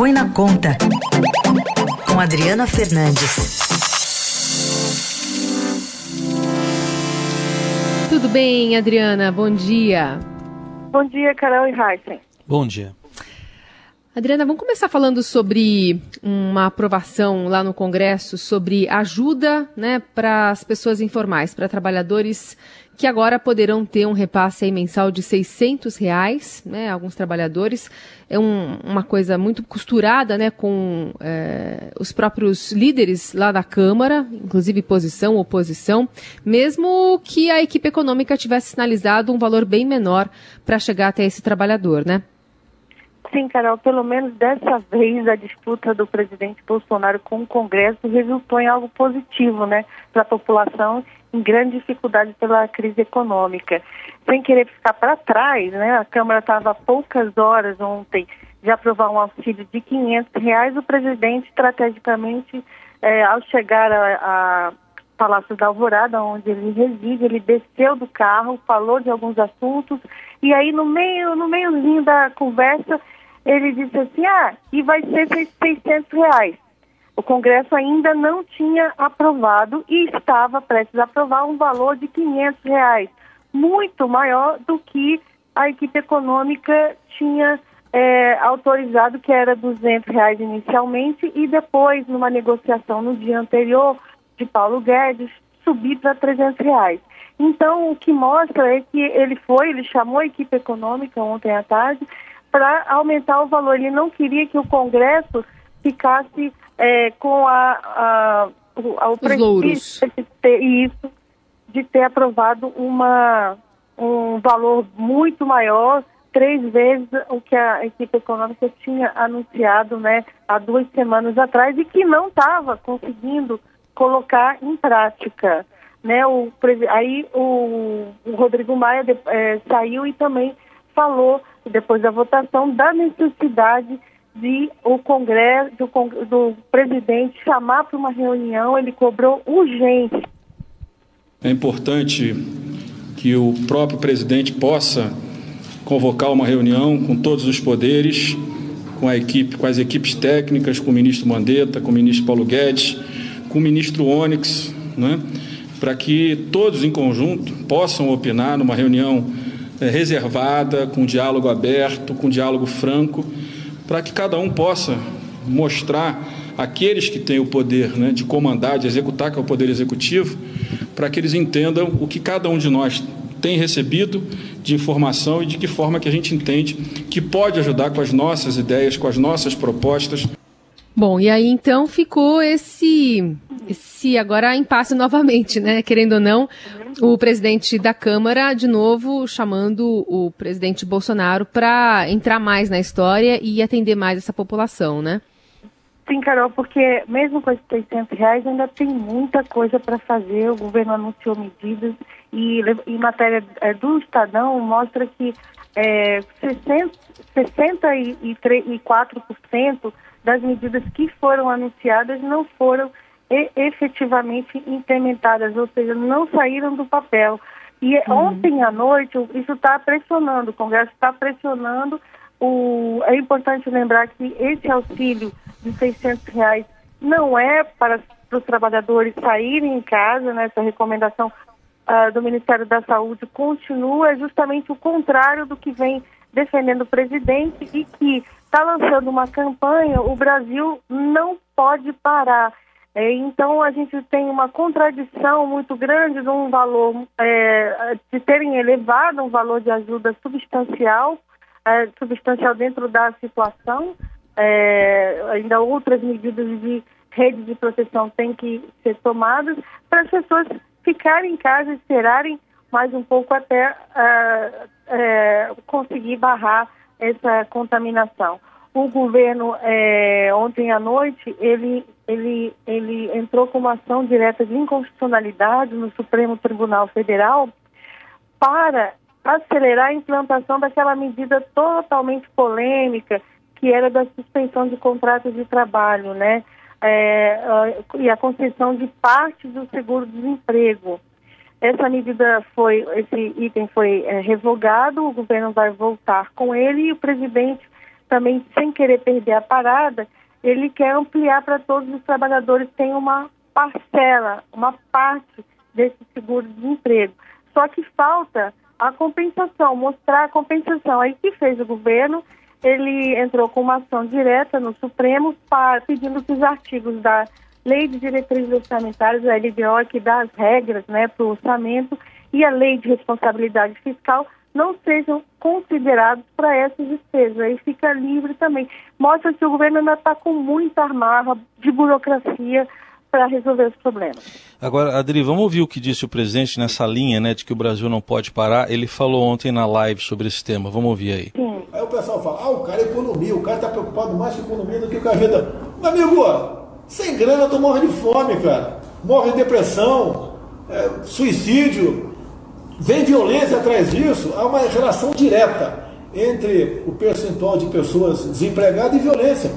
Põe na Conta, com Adriana Fernandes. Tudo bem, Adriana? Bom dia. Bom dia, Carol e Heisen. Bom dia. Adriana, vamos começar falando sobre uma aprovação lá no Congresso sobre ajuda né, para as pessoas informais, para trabalhadores que agora poderão ter um repasse mensal de 600 reais, né, alguns trabalhadores. É um, uma coisa muito costurada né, com é, os próprios líderes lá da Câmara, inclusive posição, oposição, mesmo que a equipe econômica tivesse sinalizado um valor bem menor para chegar até esse trabalhador, né? Sim, Carol, pelo menos dessa vez a disputa do presidente Bolsonaro com o Congresso resultou em algo positivo, né, para a população em grande dificuldade pela crise econômica. Sem querer ficar para trás, né, a Câmara estava poucas horas ontem de aprovar um auxílio de 500 reais, o presidente estrategicamente, é, ao chegar a, a Palácio da Alvorada, onde ele reside, ele desceu do carro, falou de alguns assuntos e aí no meio, no meiozinho da conversa ele disse assim, ah, e vai ser 600 reais. O Congresso ainda não tinha aprovado e estava prestes a aprovar um valor de 500 reais, muito maior do que a equipe econômica tinha é, autorizado, que era 200 reais inicialmente, e depois, numa negociação no dia anterior de Paulo Guedes, subir para 300 reais. Então, o que mostra é que ele foi, ele chamou a equipe econômica ontem à tarde para aumentar o valor. Ele não queria que o Congresso ficasse é, com a, a, a, o prestígio de ter isso, de ter aprovado uma, um valor muito maior, três vezes o que a equipe econômica tinha anunciado né, há duas semanas atrás e que não estava conseguindo colocar em prática. Né, o, aí o, o Rodrigo Maia de, é, saiu e também falou depois da votação, da necessidade de o Congresso, do, do presidente chamar para uma reunião, ele cobrou urgente. É importante que o próprio presidente possa convocar uma reunião com todos os poderes, com a equipe, com as equipes técnicas, com o ministro Mandetta, com o ministro Paulo Guedes, com o ministro Onyx, né, para que todos em conjunto possam opinar numa reunião reservada, com diálogo aberto, com diálogo franco, para que cada um possa mostrar aqueles que têm o poder né, de comandar, de executar, que é o poder executivo, para que eles entendam o que cada um de nós tem recebido de informação e de que forma que a gente entende que pode ajudar com as nossas ideias, com as nossas propostas. Bom, e aí então ficou esse, esse agora impasse novamente, né? Querendo ou não, o presidente da Câmara, de novo, chamando o presidente Bolsonaro para entrar mais na história e atender mais essa população, né? Sim, Carol, porque mesmo com esses 600 reais ainda tem muita coisa para fazer. O governo anunciou medidas e em matéria é, do Estadão mostra que é, 60, 64% das medidas que foram anunciadas não foram e, efetivamente implementadas, ou seja, não saíram do papel. E uhum. ontem à noite, isso está pressionando, o Congresso está pressionando. O, é importante lembrar que esse auxílio de 600 reais não é para, para os trabalhadores saírem em casa, né, essa recomendação uh, do Ministério da Saúde continua, é justamente o contrário do que vem defendendo o presidente e que está lançando uma campanha, o Brasil não pode parar. É, então a gente tem uma contradição muito grande de um valor, é, de terem elevado um valor de ajuda substancial, é, substancial dentro da situação. É, ainda outras medidas de rede de proteção têm que ser tomadas para as pessoas ficarem em casa, esperarem mais um pouco até é, é, conseguir barrar essa contaminação. O governo, ontem à noite, ele, ele, ele entrou com uma ação direta de inconstitucionalidade no Supremo Tribunal Federal para acelerar a implantação daquela medida totalmente polêmica que era da suspensão de contratos de trabalho, né? É, e a concessão de parte do seguro-desemprego. Essa medida foi, esse item foi é, revogado, o governo vai voltar com ele e o presidente também sem querer perder a parada, ele quer ampliar para todos os trabalhadores tem uma parcela, uma parte desse seguro-desemprego. Só que falta a compensação, mostrar a compensação. Aí que fez o governo? Ele entrou com uma ação direta no Supremo para, pedindo que os artigos da Lei de Diretrizes Orçamentárias, a LDO, que dá as regras né, para o orçamento, e a Lei de Responsabilidade Fiscal não sejam considerados para essas despesas. Aí fica livre também. Mostra que o governo ainda está com muita amarra de burocracia para resolver os problemas. Agora, Adri, vamos ouvir o que disse o presidente nessa linha, né, de que o Brasil não pode parar. Ele falou ontem na live sobre esse tema. Vamos ouvir aí. Sim. Aí o pessoal fala, ah, o cara é economia, o cara está preocupado mais com economia do que com a vida. Meu amigo, sem grana tu morre de fome, cara. Morre de depressão, é, suicídio, vem violência atrás disso. Há uma relação direta entre o percentual de pessoas desempregadas e violência.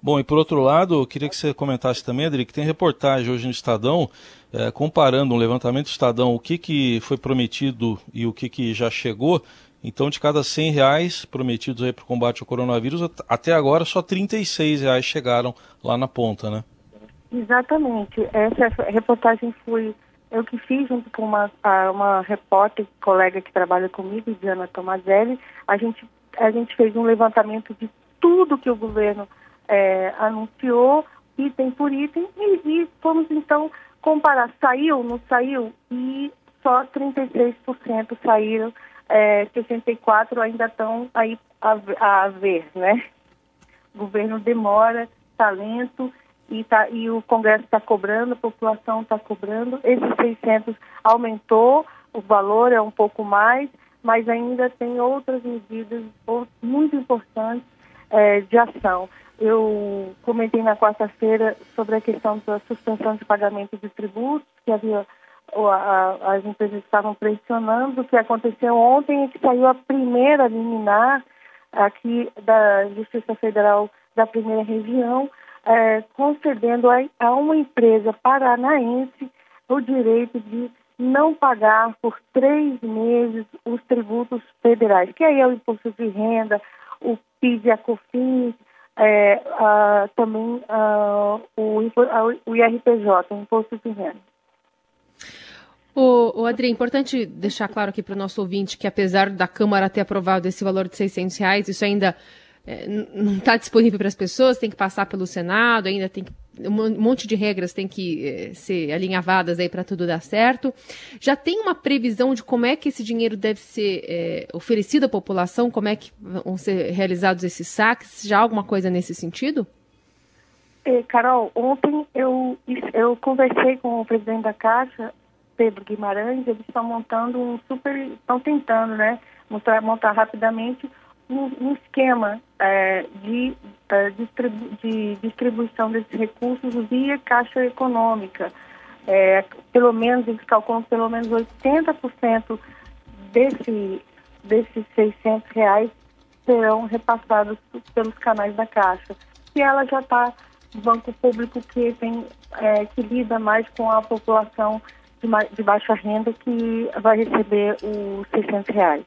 Bom, e por outro lado, eu queria que você comentasse também, Adri, que tem reportagem hoje no Estadão, é, comparando um levantamento do Estadão, o que, que foi prometido e o que, que já chegou. Então, de cada 100 reais prometidos para o combate ao coronavírus, até agora só 36 reais chegaram lá na ponta, né? Exatamente. Essa reportagem foi eu que fiz junto com uma, uma repórter, colega que trabalha comigo, Diana Tomazelli. A gente, a gente fez um levantamento de tudo que o governo é, anunciou, item por item, e, e fomos então comparar, saiu, não saiu, e só 36% saíram, é, 64% ainda estão aí a, a ver, né? O governo demora, talento, e, tá, e o Congresso está cobrando, a população está cobrando. Esses 600 aumentou, o valor é um pouco mais, mas ainda tem outras medidas muito importantes é, de ação. Eu comentei na quarta-feira sobre a questão da suspensão de pagamento de tributos, que havia as empresas estavam pressionando. O que aconteceu ontem é que saiu a primeira liminar aqui da Justiça Federal da primeira região, é, concedendo a, a uma empresa paranaense o direito de não pagar por três meses os tributos federais, que aí é o imposto de renda, o PIS e a COFINS, é, a, também a, o, a, o IRPJ, o Imposto de Renda. O, o Adri, é importante deixar claro aqui para o nosso ouvinte que apesar da Câmara ter aprovado esse valor de 600 reais, isso ainda é, não está disponível para as pessoas, tem que passar pelo Senado, ainda tem que um monte de regras tem que eh, ser alinhavadas aí para tudo dar certo. Já tem uma previsão de como é que esse dinheiro deve ser eh, oferecido à população, como é que vão ser realizados esses saques? Já alguma coisa nesse sentido? É, Carol, ontem eu, eu conversei com o presidente da Caixa, Pedro Guimarães, eles estão montando um super, estão tentando, né, montar, montar rapidamente um esquema é, de, de distribuição desses recursos via Caixa Econômica. É, pelo menos, eles calculam que pelo menos 80% desse, desses 600 reais serão repassados pelos canais da Caixa. E ela já está banco público que tem é, que lida mais com a população de, de, baixa renda que vai receber os 600 reais.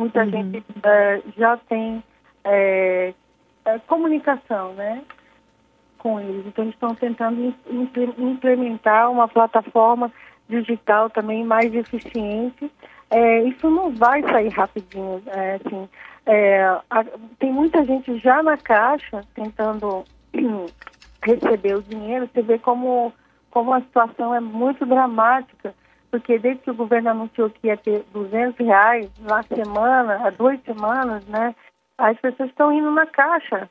Muita uhum. gente é, já tem é, é, comunicação, né, com eles. Então, eles estão tentando implementar uma plataforma digital também mais eficiente. É, isso não vai sair rapidinho, é, assim. É, a, tem muita gente já na caixa tentando receber o dinheiro. Você vê como como a situação é muito dramática porque desde que o governo anunciou que ia ter 200 reais na semana, há duas semanas, né, as pessoas estão indo na caixa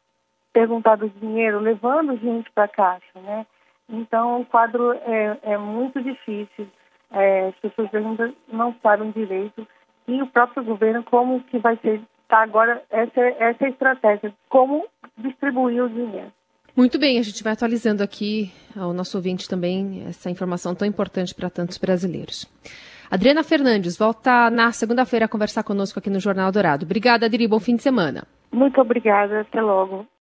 perguntar do dinheiro, levando gente para a caixa, né? Então o quadro é, é muito difícil, é, as pessoas ainda não sabem direito e o próprio governo como que vai ser, tá agora essa, essa é estratégia, como distribuir o dinheiro. Muito bem, a gente vai atualizando aqui ao nosso ouvinte também essa informação tão importante para tantos brasileiros. Adriana Fernandes volta na segunda-feira a conversar conosco aqui no Jornal Dourado. Obrigada, Adri. Bom fim de semana. Muito obrigada. Até logo.